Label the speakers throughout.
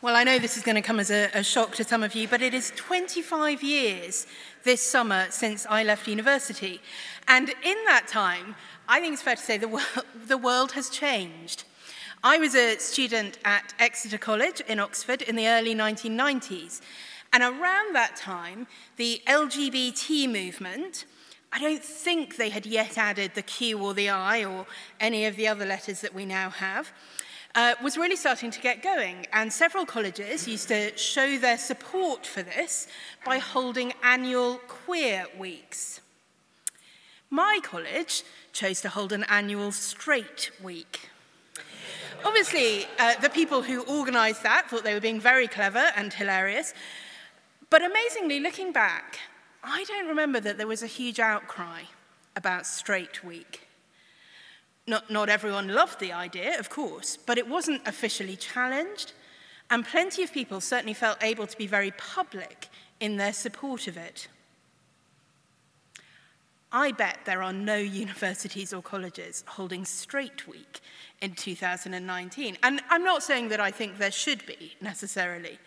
Speaker 1: Well, I know this is going to come as a, a, shock to some of you, but it is 25 years this summer since I left university. And in that time, I think it's fair to say the, wor- the world has changed. I was a student at Exeter College in Oxford in the early 1990s. And around that time, the LGBT movement, I don't think they had yet added the Q or the I or any of the other letters that we now have uh, was really starting to get going, and several colleges used to show their support for this by holding annual queer weeks. My college chose to hold an annual straight week. Obviously, uh, the people who organised that thought they were being very clever and hilarious, but amazingly, looking back, I don't remember that there was a huge outcry about straight week. Not, not everyone loved the idea, of course, but it wasn't officially challenged, and plenty of people certainly felt able to be very public in their support of it. I bet there are no universities or colleges holding Straight Week in 2019. And I'm not saying that I think there should be necessarily,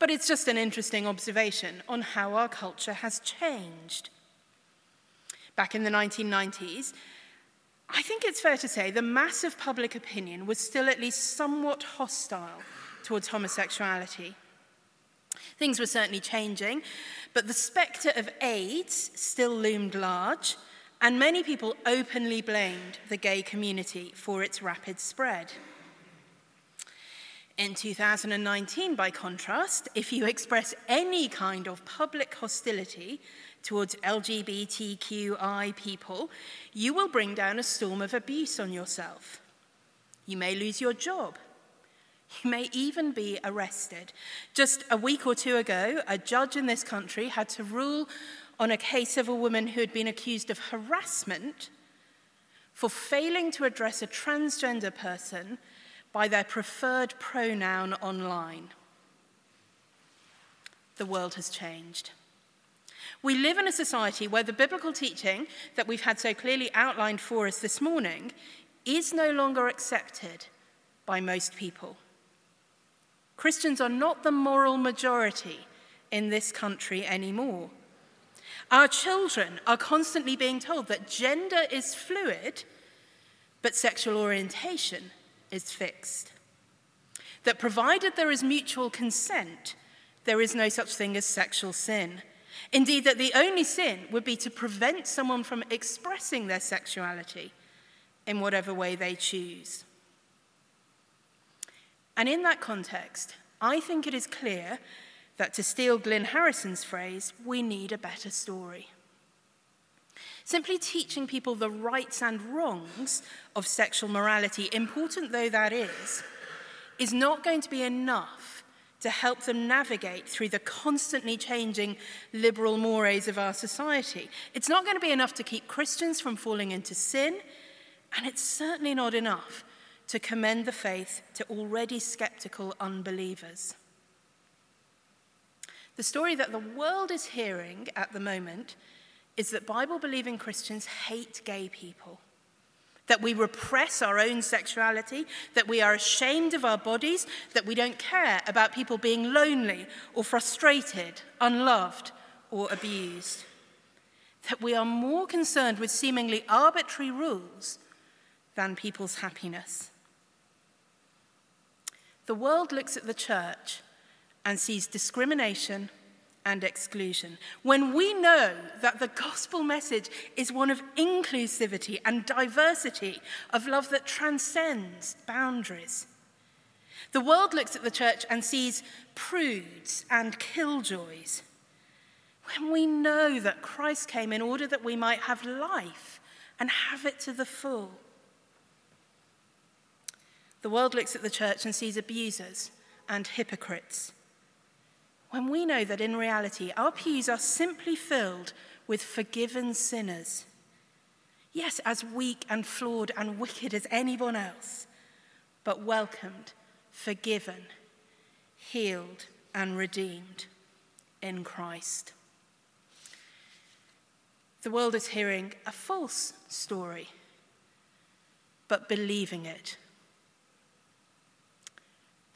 Speaker 1: but it's just an interesting observation on how our culture has changed. Back in the 1990s, I think it's fair to say the mass of public opinion was still at least somewhat hostile towards homosexuality. Things were certainly changing, but the spectre of AIDS still loomed large, and many people openly blamed the gay community for its rapid spread. In 2019, by contrast, if you express any kind of public hostility towards LGBTQI people, you will bring down a storm of abuse on yourself. You may lose your job. You may even be arrested. Just a week or two ago, a judge in this country had to rule on a case of a woman who had been accused of harassment for failing to address a transgender person by their preferred pronoun online. The world has changed. We live in a society where the biblical teaching that we've had so clearly outlined for us this morning is no longer accepted by most people. Christians are not the moral majority in this country anymore. Our children are constantly being told that gender is fluid, but sexual orientation is fixed. That provided there is mutual consent, there is no such thing as sexual sin. Indeed, that the only sin would be to prevent someone from expressing their sexuality in whatever way they choose. And in that context, I think it is clear that to steal Glyn Harrison's phrase, we need a better story. Simply teaching people the rights and wrongs of sexual morality, important though that is, is not going to be enough to help them navigate through the constantly changing liberal mores of our society. It's not going to be enough to keep Christians from falling into sin, and it's certainly not enough to commend the faith to already skeptical unbelievers. The story that the world is hearing at the moment is that Bible believing Christians hate gay people that we repress our own sexuality, that we are ashamed of our bodies, that we don't care about people being lonely or frustrated, unloved, or abused. That we are more concerned with seemingly arbitrary rules than people's happiness. The world looks at the church and sees discrimination and exclusion. When we know that the gospel message is one of inclusivity and diversity, of love that transcends boundaries. The world looks at the church and sees prudes and killjoys. When we know that Christ came in order that we might have life and have it to the full. The world looks at the church and sees abusers and hypocrites when we know that in reality our pews are simply filled with forgiven sinners. Yes, as weak and flawed and wicked as anyone else, but welcomed, forgiven, healed, and redeemed in Christ. The world is hearing a false story, but believing it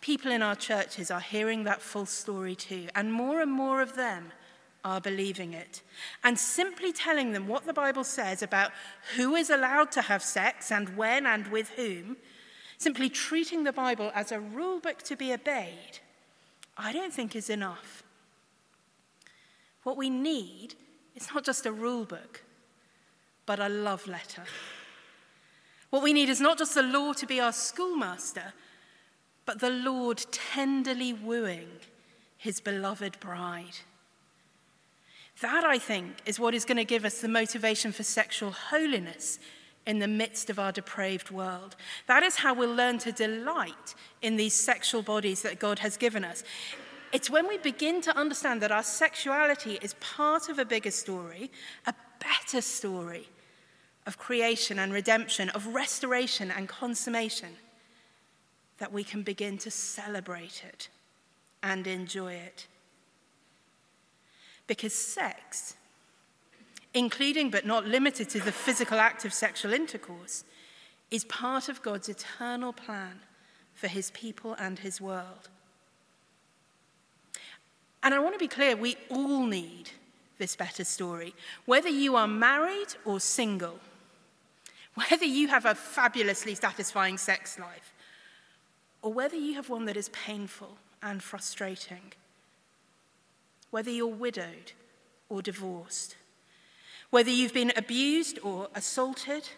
Speaker 1: people in our churches are hearing that full story too, and more and more of them are believing it. And simply telling them what the Bible says about who is allowed to have sex and when and with whom, simply treating the Bible as a rule book to be obeyed, I don't think is enough. What we need is not just a rule book, but a love letter. What we need is not just the law to be our schoolmaster, but the Lord tenderly wooing his beloved bride. That, I think, is what is going to give us the motivation for sexual holiness in the midst of our depraved world. That is how we'll learn to delight in these sexual bodies that God has given us. It's when we begin to understand that our sexuality is part of a bigger story, a better story of creation and redemption, of restoration and consummation, that we can begin to celebrate it and enjoy it. Because sex, including but not limited to the physical act of sexual intercourse, is part of God's eternal plan for his people and his world. And I want to be clear we all need this better story. Whether you are married or single, whether you have a fabulously satisfying sex life, or whether you have one that is painful and frustrating, whether you're widowed or divorced, whether you've been abused or assaulted,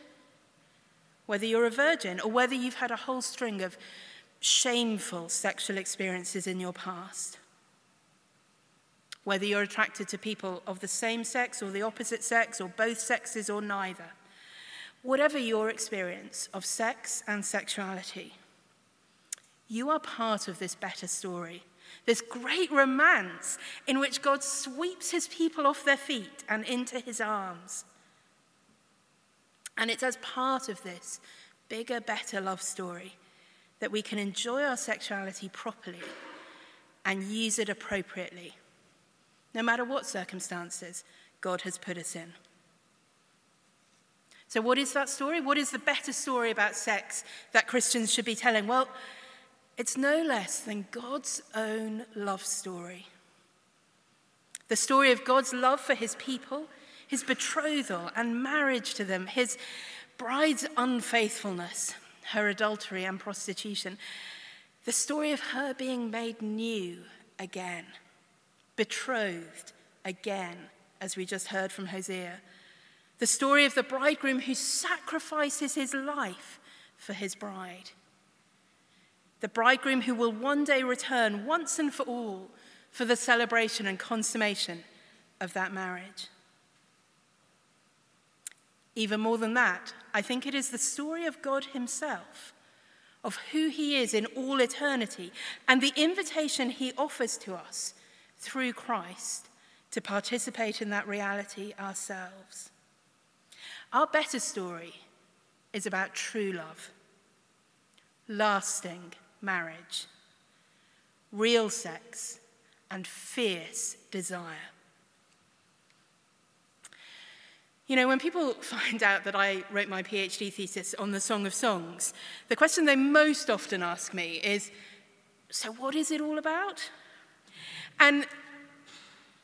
Speaker 1: whether you're a virgin or whether you've had a whole string of shameful sexual experiences in your past, whether you're attracted to people of the same sex or the opposite sex or both sexes or neither, whatever your experience of sex and sexuality, you are part of this better story this great romance in which God sweeps his people off their feet and into his arms. And it's as part of this bigger, better love story that we can enjoy our sexuality properly and use it appropriately, no matter what circumstances God has put us in. So, what is that story? What is the better story about sex that Christians should be telling? Well, it's no less than God's own love story. The story of God's love for his people, his betrothal and marriage to them, his bride's unfaithfulness, her adultery and prostitution. The story of her being made new again, betrothed again, as we just heard from Hosea. The story of the bridegroom who sacrifices his life for his bride the bridegroom who will one day return once and for all for the celebration and consummation of that marriage. Even more than that, I think it is the story of God Himself, of who He is in all eternity, and the invitation He offers to us through Christ to participate in that reality ourselves. Our better story is about true love, lasting marriage, real sex, and fierce desire. You know, when people find out that I wrote my PhD thesis on the Song of Songs, the question they most often ask me is so, what is it all about? And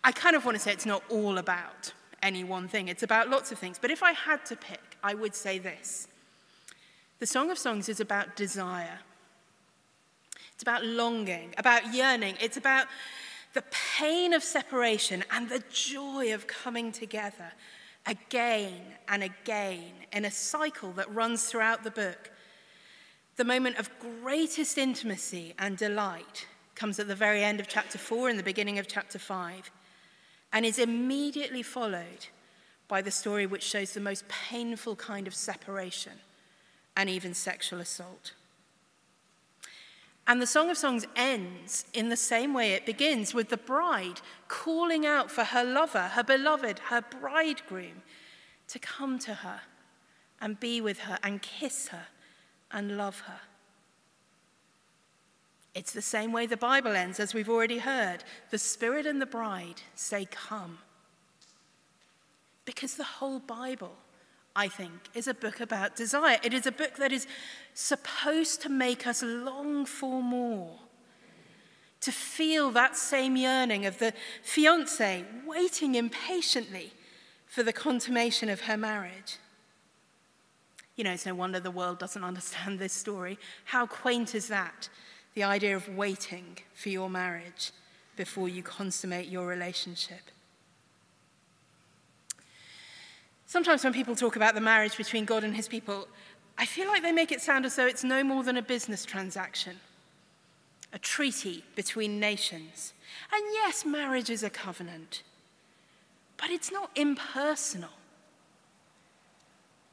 Speaker 1: I kind of want to say it's not all about any one thing, it's about lots of things. But if I had to pick, I would say this The Song of Songs is about desire. It's about longing, about yearning. It's about the pain of separation and the joy of coming together again and again in a cycle that runs throughout the book. The moment of greatest intimacy and delight comes at the very end of chapter 4 and the beginning of chapter 5, and is immediately followed by the story which shows the most painful kind of separation and even sexual assault. And the Song of Songs ends in the same way it begins with the bride calling out for her lover, her beloved, her bridegroom to come to her and be with her and kiss her and love her. It's the same way the Bible ends, as we've already heard. The Spirit and the bride say, Come. Because the whole Bible I think, is a book about desire. It is a book that is supposed to make us long for more to feel that same yearning of the fiance waiting impatiently for the consummation of her marriage. You know, it's no wonder the world doesn't understand this story. How quaint is that? The idea of waiting for your marriage before you consummate your relationship. Sometimes when people talk about the marriage between God and his people, I feel like they make it sound as though it's no more than a business transaction, a treaty between nations. And yes, marriage is a covenant, but it's not impersonal.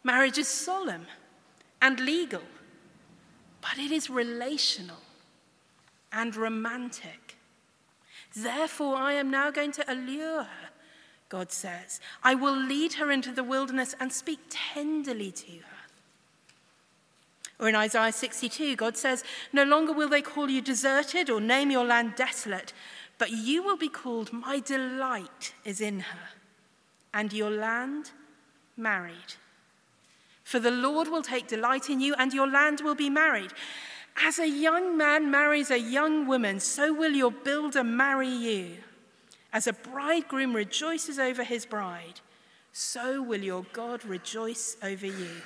Speaker 1: Marriage is solemn and legal, but it is relational and romantic. Therefore, I am now going to allure her, God says. I will lead her into the wilderness and speak tenderly to her. Or in Isaiah 62, God says, No longer will they call you deserted or name your land desolate, but you will be called, My delight is in her, and your land married. For the Lord will take delight in you, and your land will be married. As a young man marries a young woman, so will your builder marry you. As a bridegroom rejoices over his bride, so will your God rejoice over you.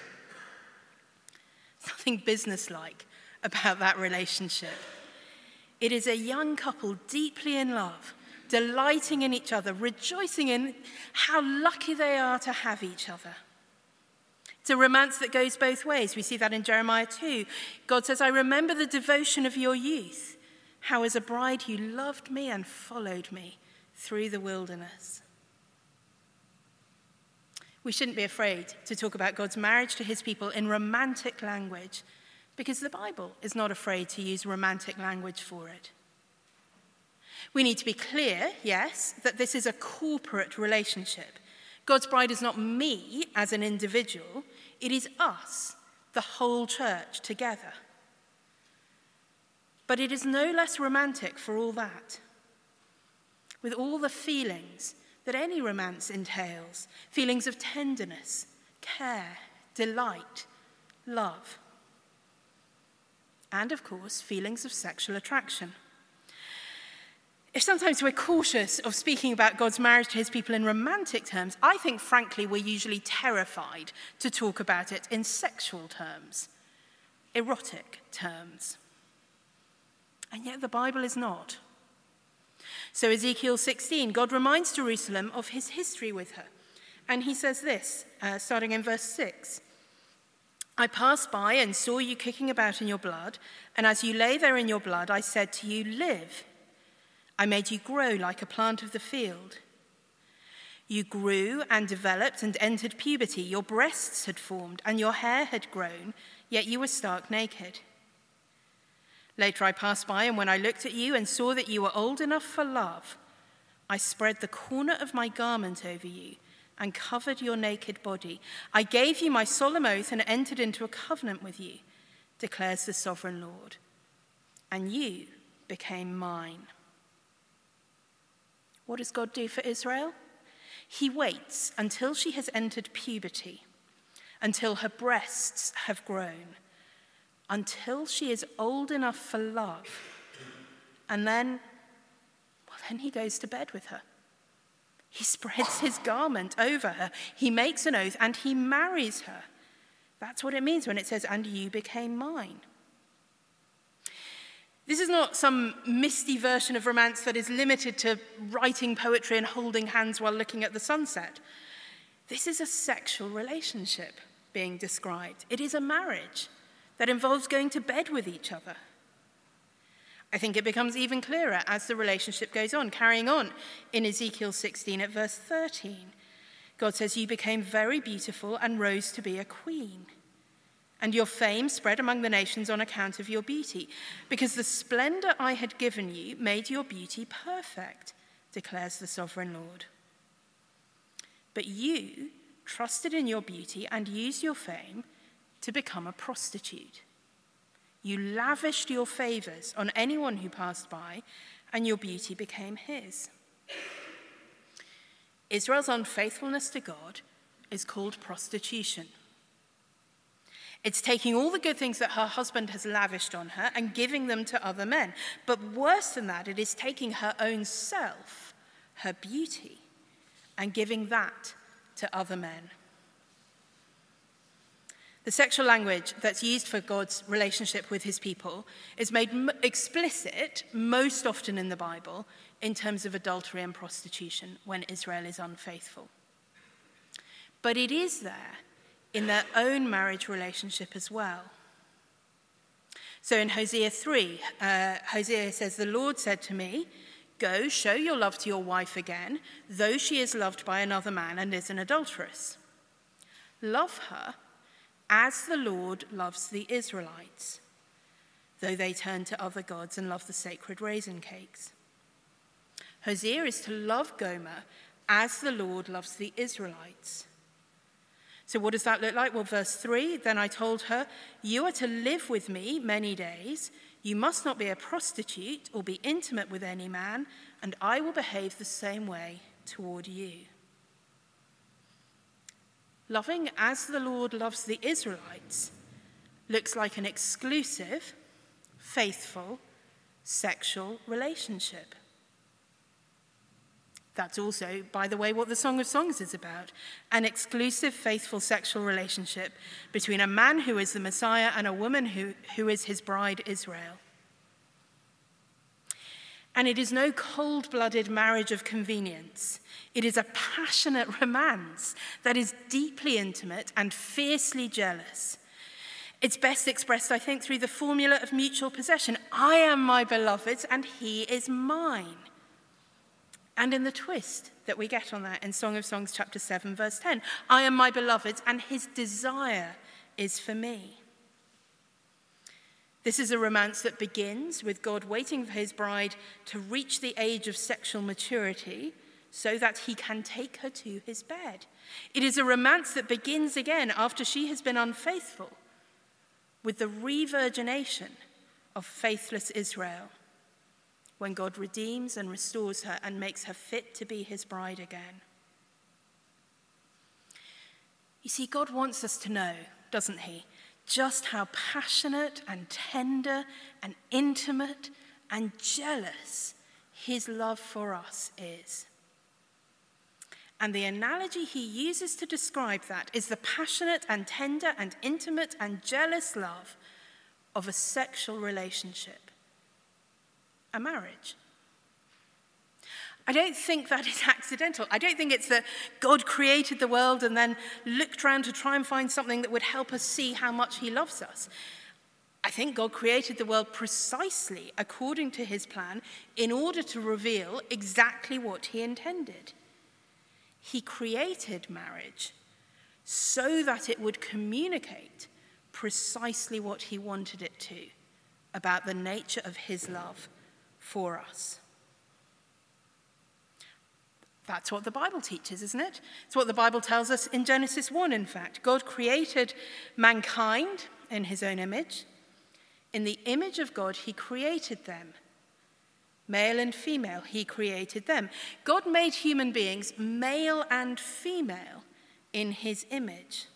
Speaker 1: Nothing businesslike about that relationship. It is a young couple deeply in love, delighting in each other, rejoicing in how lucky they are to have each other. It's a romance that goes both ways. We see that in Jeremiah 2. God says, I remember the devotion of your youth, how as a bride you loved me and followed me through the wilderness. We shouldn't be afraid to talk about God's marriage to his people in romantic language because the Bible is not afraid to use romantic language for it. We need to be clear, yes, that this is a corporate relationship. God's bride is not me as an individual, it is us, the whole church together. But it is no less romantic for all that. With all the feelings that any romance entails feelings of tenderness, care, delight, love, and of course, feelings of sexual attraction. If sometimes we're cautious of speaking about God's marriage to his people in romantic terms, I think, frankly, we're usually terrified to talk about it in sexual terms, erotic terms. And yet the Bible is not. So, Ezekiel 16, God reminds Jerusalem of his history with her. And he says this, uh, starting in verse 6 I passed by and saw you kicking about in your blood, and as you lay there in your blood, I said to you, Live. I made you grow like a plant of the field. You grew and developed and entered puberty. Your breasts had formed, and your hair had grown, yet you were stark naked. Later I passed by, and when I looked at you and saw that you were old enough for love, I spread the corner of my garment over you and covered your naked body. I gave you my solemn oath and entered into a covenant with you, declares the sovereign Lord. And you became mine. What does God do for Israel? He waits until she has entered puberty, until her breasts have grown until she is old enough for love. And then, well, then he goes to bed with her. He spreads his garment over her. He makes an oath and he marries her. That's what it means when it says, and you became mine. This is not some misty version of romance that is limited to writing poetry and holding hands while looking at the sunset. This is a sexual relationship being described, it is a marriage that involves going to bed with each other. I think it becomes even clearer as the relationship goes on, carrying on in Ezekiel 16 at verse 13. God says, You became very beautiful and rose to be a queen. And your fame spread among the nations on account of your beauty, because the splendor I had given you made your beauty perfect, declares the sovereign Lord. But you trusted in your beauty and used your fame to become a prostitute. You lavished your favors on anyone who passed by, and your beauty became his. Israel's unfaithfulness to God is called prostitution. It's taking all the good things that her husband has lavished on her and giving them to other men. But worse than that, it is taking her own self, her beauty, and giving that to other men. The sexual language that's used for God's relationship with his people is made explicit most often in the Bible in terms of adultery and prostitution when Israel is unfaithful. But it is there in their own marriage relationship as well. So in Hosea 3, uh, Hosea says, The Lord said to me, Go, show your love to your wife again, though she is loved by another man and is an adulteress. Love her as the Lord loves the Israelites, though they turn to other gods and love the sacred raisin cakes. Hosea is to love Gomer as the Lord loves the Israelites. So, what does that look like? Well, verse 3 Then I told her, You are to live with me many days. You must not be a prostitute or be intimate with any man, and I will behave the same way toward you. Loving as the Lord loves the Israelites looks like an exclusive, faithful, sexual relationship. That's also, by the way, what the Song of Songs is about an exclusive, faithful sexual relationship between a man who is the Messiah and a woman who, who is his bride, Israel. And it is no cold blooded marriage of convenience. It is a passionate romance that is deeply intimate and fiercely jealous. It's best expressed, I think, through the formula of mutual possession I am my beloved's and he is mine. And in the twist that we get on that in Song of Songs, chapter 7, verse 10 I am my beloved's and his desire is for me. This is a romance that begins with God waiting for his bride to reach the age of sexual maturity so that he can take her to his bed. It is a romance that begins again after she has been unfaithful with the revirgination of faithless Israel when God redeems and restores her and makes her fit to be his bride again. You see, God wants us to know, doesn't he, just how passionate and tender and intimate and jealous his love for us is. And the analogy he uses to describe that is the passionate and tender and intimate and jealous love of a sexual relationship, a marriage. I don't think that is accidental. I don't think it's that God created the world and then looked around to try and find something that would help us see how much He loves us. I think God created the world precisely according to His plan in order to reveal exactly what He intended. He created marriage so that it would communicate precisely what He wanted it to about the nature of His love for us. That's what the Bible teaches, isn't it? It's what the Bible tells us in Genesis 1, in fact. God created mankind in his own image. In the image of God, he created them. Male and female, he created them. God made human beings male and female in his image.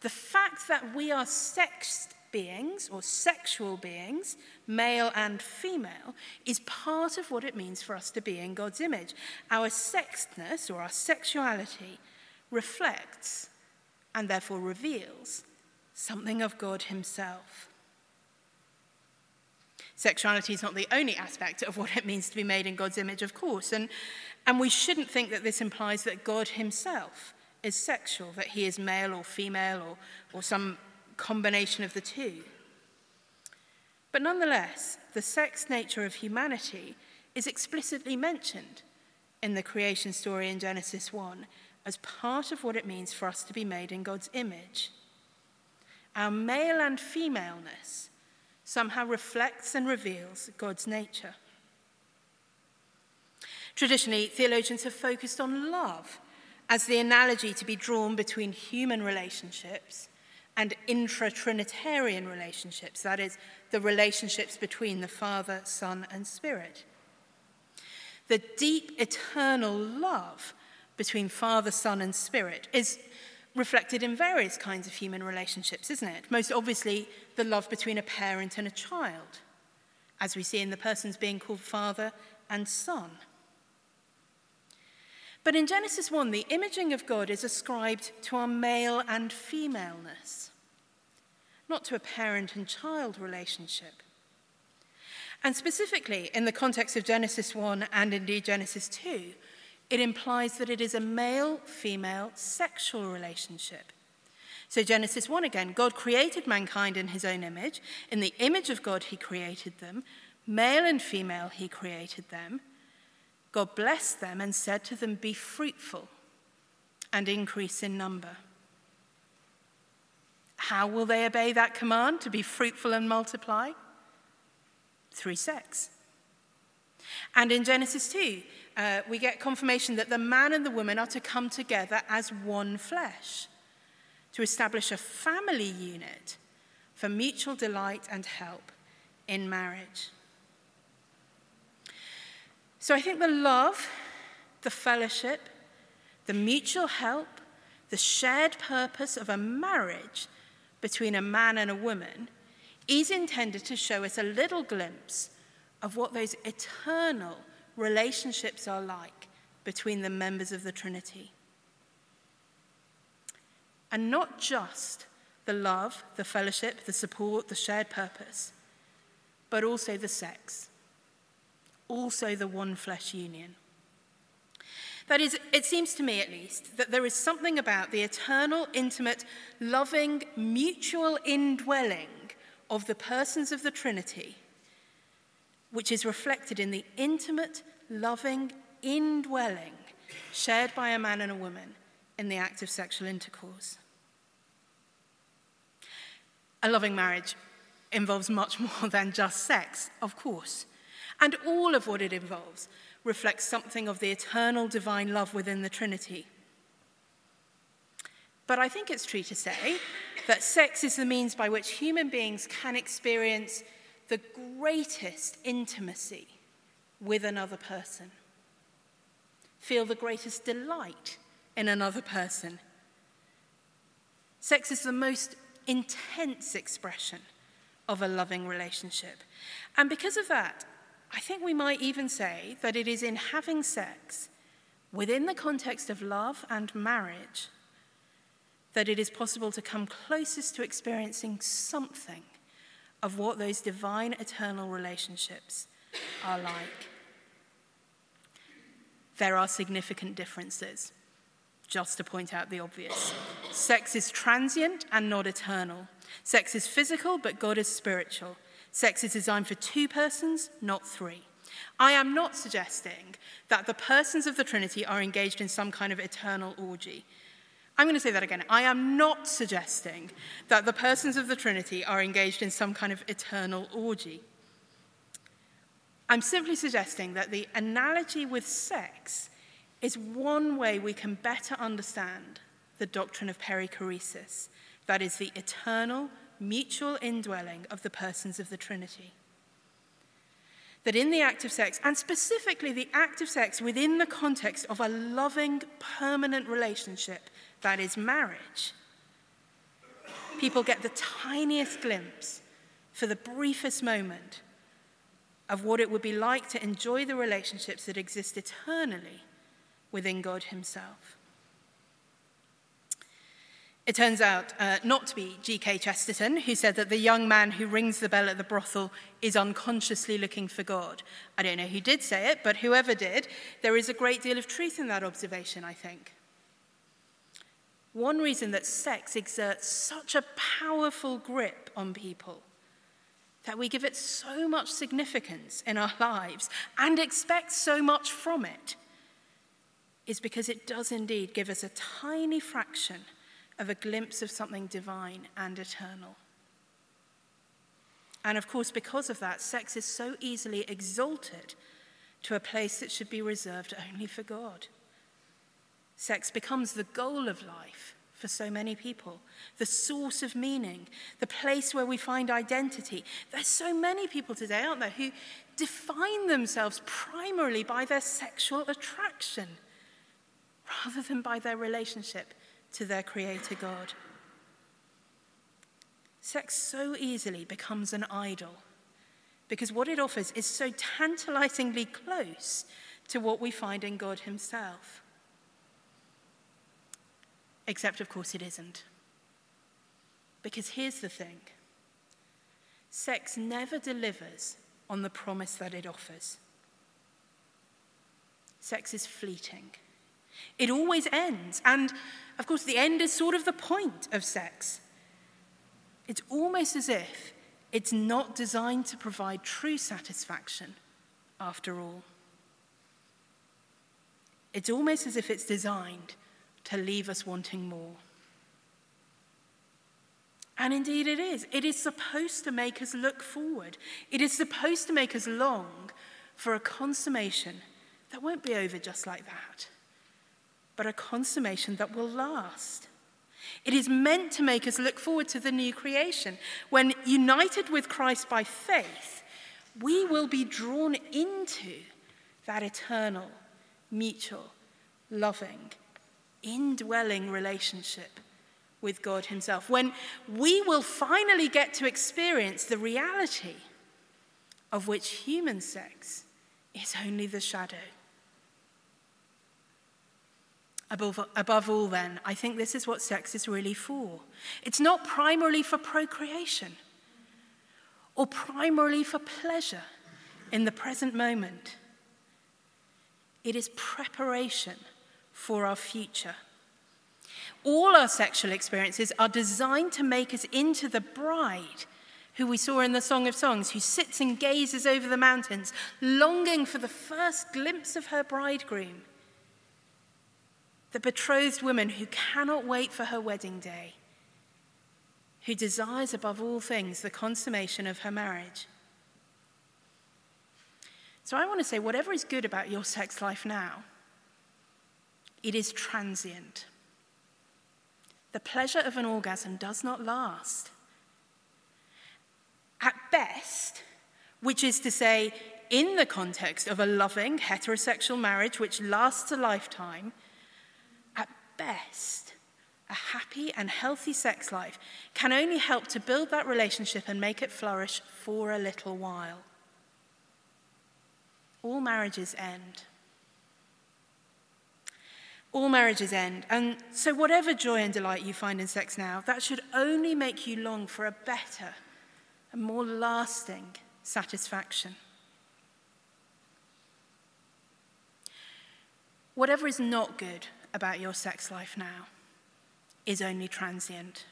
Speaker 1: The fact that we are sexed beings or sexual beings, male and female, is part of what it means for us to be in God's image. Our sexedness or our sexuality reflects and therefore reveals something of God Himself. Sexuality is not the only aspect of what it means to be made in God's image, of course, and, and we shouldn't think that this implies that God Himself is sexual, that He is male or female or, or some combination of the two. But nonetheless, the sex nature of humanity is explicitly mentioned in the creation story in Genesis 1 as part of what it means for us to be made in God's image. Our male and femaleness somehow reflects and reveals God's nature. Traditionally, theologians have focused on love as the analogy to be drawn between human relationships and intra Trinitarian relationships, that is, the relationships between the Father, Son, and Spirit. The deep eternal love between Father, Son, and Spirit is reflected in various kinds of human relationships, isn't it? Most obviously, the love between a parent and a child, as we see in the persons being called father and son. But in Genesis 1, the imaging of God is ascribed to our male and femaleness, not to a parent and child relationship. And specifically, in the context of Genesis 1 and indeed Genesis 2, it implies that it is a male female sexual relationship. So, Genesis 1 again God created mankind in his own image. In the image of God, he created them. Male and female, he created them. God blessed them and said to them, Be fruitful and increase in number. How will they obey that command to be fruitful and multiply? Through sex. And in Genesis 2, uh, we get confirmation that the man and the woman are to come together as one flesh, to establish a family unit for mutual delight and help in marriage. So I think the love, the fellowship, the mutual help, the shared purpose of a marriage between a man and a woman is intended to show us a little glimpse of what those eternal relationships are like between the members of the Trinity. And not just the love, the fellowship, the support, the shared purpose, but also the sex, also the one flesh union. That is, it seems to me at least, that there is something about the eternal, intimate, loving, mutual indwelling of the persons of the Trinity which is reflected in the intimate, loving indwelling shared by a man and a woman in the act of sexual intercourse. A loving marriage involves much more than just sex, of course, and all of what it involves reflects something of the eternal divine love within the Trinity. But I think it's true to say that sex is the means by which human beings can experience the greatest intimacy with another person, feel the greatest delight in another person. Sex is the most intense expression of a loving relationship. And because of that, I think we might even say that it is in having sex within the context of love and marriage that it is possible to come closest to experiencing something of what those divine eternal relationships are like. There are significant differences, just to point out the obvious. Sex is transient and not eternal. Sex is physical, but God is spiritual. Sex is designed for two persons, not three. I am not suggesting that the persons of the Trinity are engaged in some kind of eternal orgy. I'm going to say that again. I am not suggesting that the persons of the Trinity are engaged in some kind of eternal orgy. I'm simply suggesting that the analogy with sex is one way we can better understand the doctrine of perichoresis, that is, the eternal, mutual indwelling of the persons of the Trinity. That in the act of sex, and specifically the act of sex within the context of a loving, permanent relationship that is marriage, people get the tiniest glimpse for the briefest moment of what it would be like to enjoy the relationships that exist eternally within God Himself. It turns out uh, not to be G.K. Chesterton who said that the young man who rings the bell at the brothel is unconsciously looking for God. I don't know who did say it, but whoever did, there is a great deal of truth in that observation, I think. One reason that sex exerts such a powerful grip on people, that we give it so much significance in our lives and expect so much from it, is because it does indeed give us a tiny fraction of a glimpse of something divine and eternal. And of course, because of that, sex is so easily exalted to a place that should be reserved only for God. Sex becomes the goal of life for so many people, the source of meaning, the place where we find identity. There's so many people today, aren't there, who define themselves primarily by their sexual attraction rather than by their relationship to their Creator God. Sex so easily becomes an idol because what it offers is so tantalizingly close to what we find in God Himself. Except, of course, it isn't. Because here's the thing sex never delivers on the promise that it offers. Sex is fleeting. It always ends. And of course, the end is sort of the point of sex. It's almost as if it's not designed to provide true satisfaction after all. It's almost as if it's designed to leave us wanting more. And indeed, it is. It is supposed to make us look forward. It is supposed to make us long for a consummation that won't be over just like that, but a consummation that will last. It is meant to make us look forward to the new creation. When united with Christ by faith, we will be drawn into that eternal, mutual, loving, indwelling relationship with God Himself. When we will finally get to experience the reality of which human sex is only the shadow. Above, above all, then, I think this is what sex is really for. It's not primarily for procreation or primarily for pleasure in the present moment. It is preparation for our future. All our sexual experiences are designed to make us into the bride who we saw in the Song of Songs, who sits and gazes over the mountains, longing for the first glimpse of her bridegroom the betrothed woman who cannot wait for her wedding day, who desires above all things the consummation of her marriage. So I want to say, whatever is good about your sex life now, it is transient. The pleasure of an orgasm does not last. At best, which is to say, in the context of a loving heterosexual marriage which lasts a lifetime, best, a happy and healthy sex life can only help to build that relationship and make it flourish for a little while. All marriages end. All marriages end. And so, whatever joy and delight you find in sex now, that should only make you long for a better and more lasting satisfaction. Whatever is not good about your sex life now is only transient.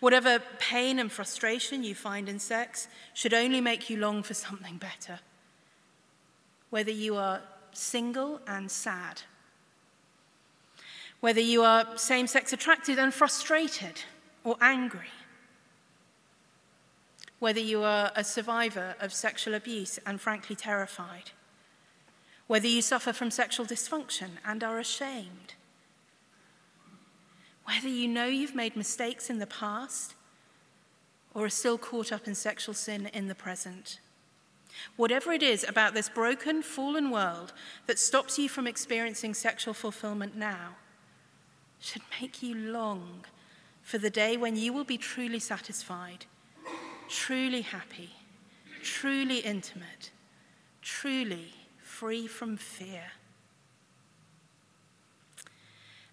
Speaker 1: Whatever pain and frustration you find in sex should only make you long for something better. Whether you are single and sad, whether you are same sex attracted and frustrated or angry, whether you are a survivor of sexual abuse and frankly terrified, whether you suffer from sexual dysfunction and are ashamed, whether you know you've made mistakes in the past or are still caught up in sexual sin in the present. Whatever it is about this broken, fallen world that stops you from experiencing sexual fulfillment now should make you long for the day when you will be truly satisfied, truly happy, truly intimate, truly free from fear.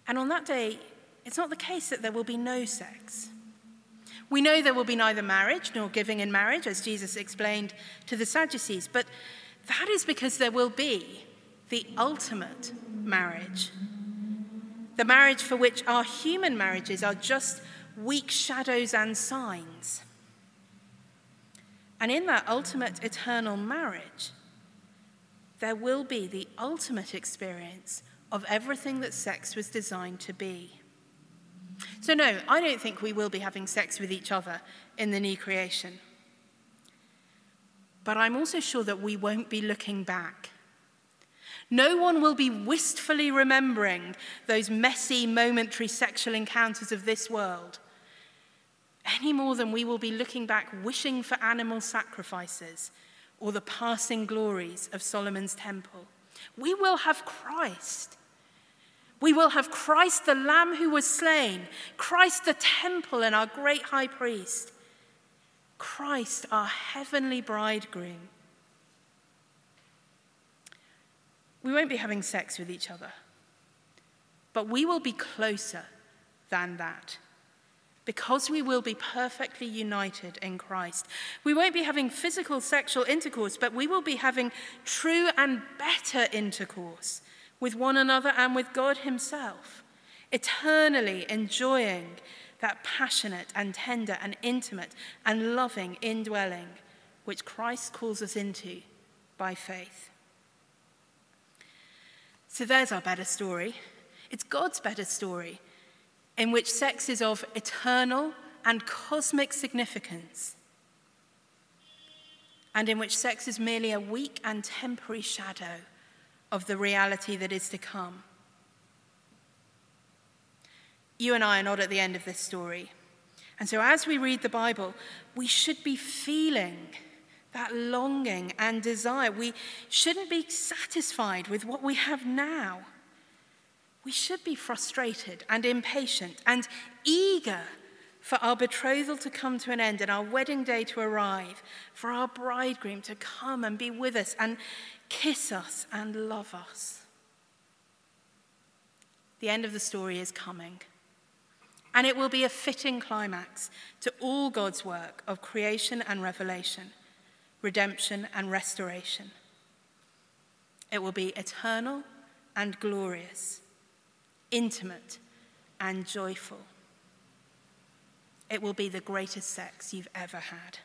Speaker 1: And on that day, it's not the case that there will be no sex. We know there will be neither marriage nor giving in marriage, as Jesus explained to the Sadducees, but that is because there will be the ultimate marriage. The marriage for which our human marriages are just weak shadows and signs. And in that ultimate eternal marriage, there will be the ultimate experience of everything that sex was designed to be. So, no, I don't think we will be having sex with each other in the new creation. But I'm also sure that we won't be looking back. No one will be wistfully remembering those messy, momentary sexual encounters of this world any more than we will be looking back wishing for animal sacrifices or the passing glories of Solomon's temple. We will have Christ. We will have Christ, the Lamb who was slain, Christ, the temple and our great high priest, Christ, our heavenly bridegroom. We won't be having sex with each other, but we will be closer than that because we will be perfectly united in Christ. We won't be having physical sexual intercourse, but we will be having true and better intercourse with one another and with God Himself, eternally enjoying that passionate and tender and intimate and loving indwelling which Christ calls us into by faith. So there's our better story. It's God's better story, in which sex is of eternal and cosmic significance, and in which sex is merely a weak and temporary shadow of the reality that is to come. You and I are not at the end of this story. And so, as we read the Bible, we should be feeling that longing and desire. We shouldn't be satisfied with what we have now. We should be frustrated and impatient and eager for our betrothal to come to an end and our wedding day to arrive, for our bridegroom to come and be with us and kiss us and love us. The end of the story is coming. And it will be a fitting climax to all God's work of creation and revelation, redemption and restoration. It will be eternal and glorious, intimate and joyful. It will be the greatest sex you've ever had.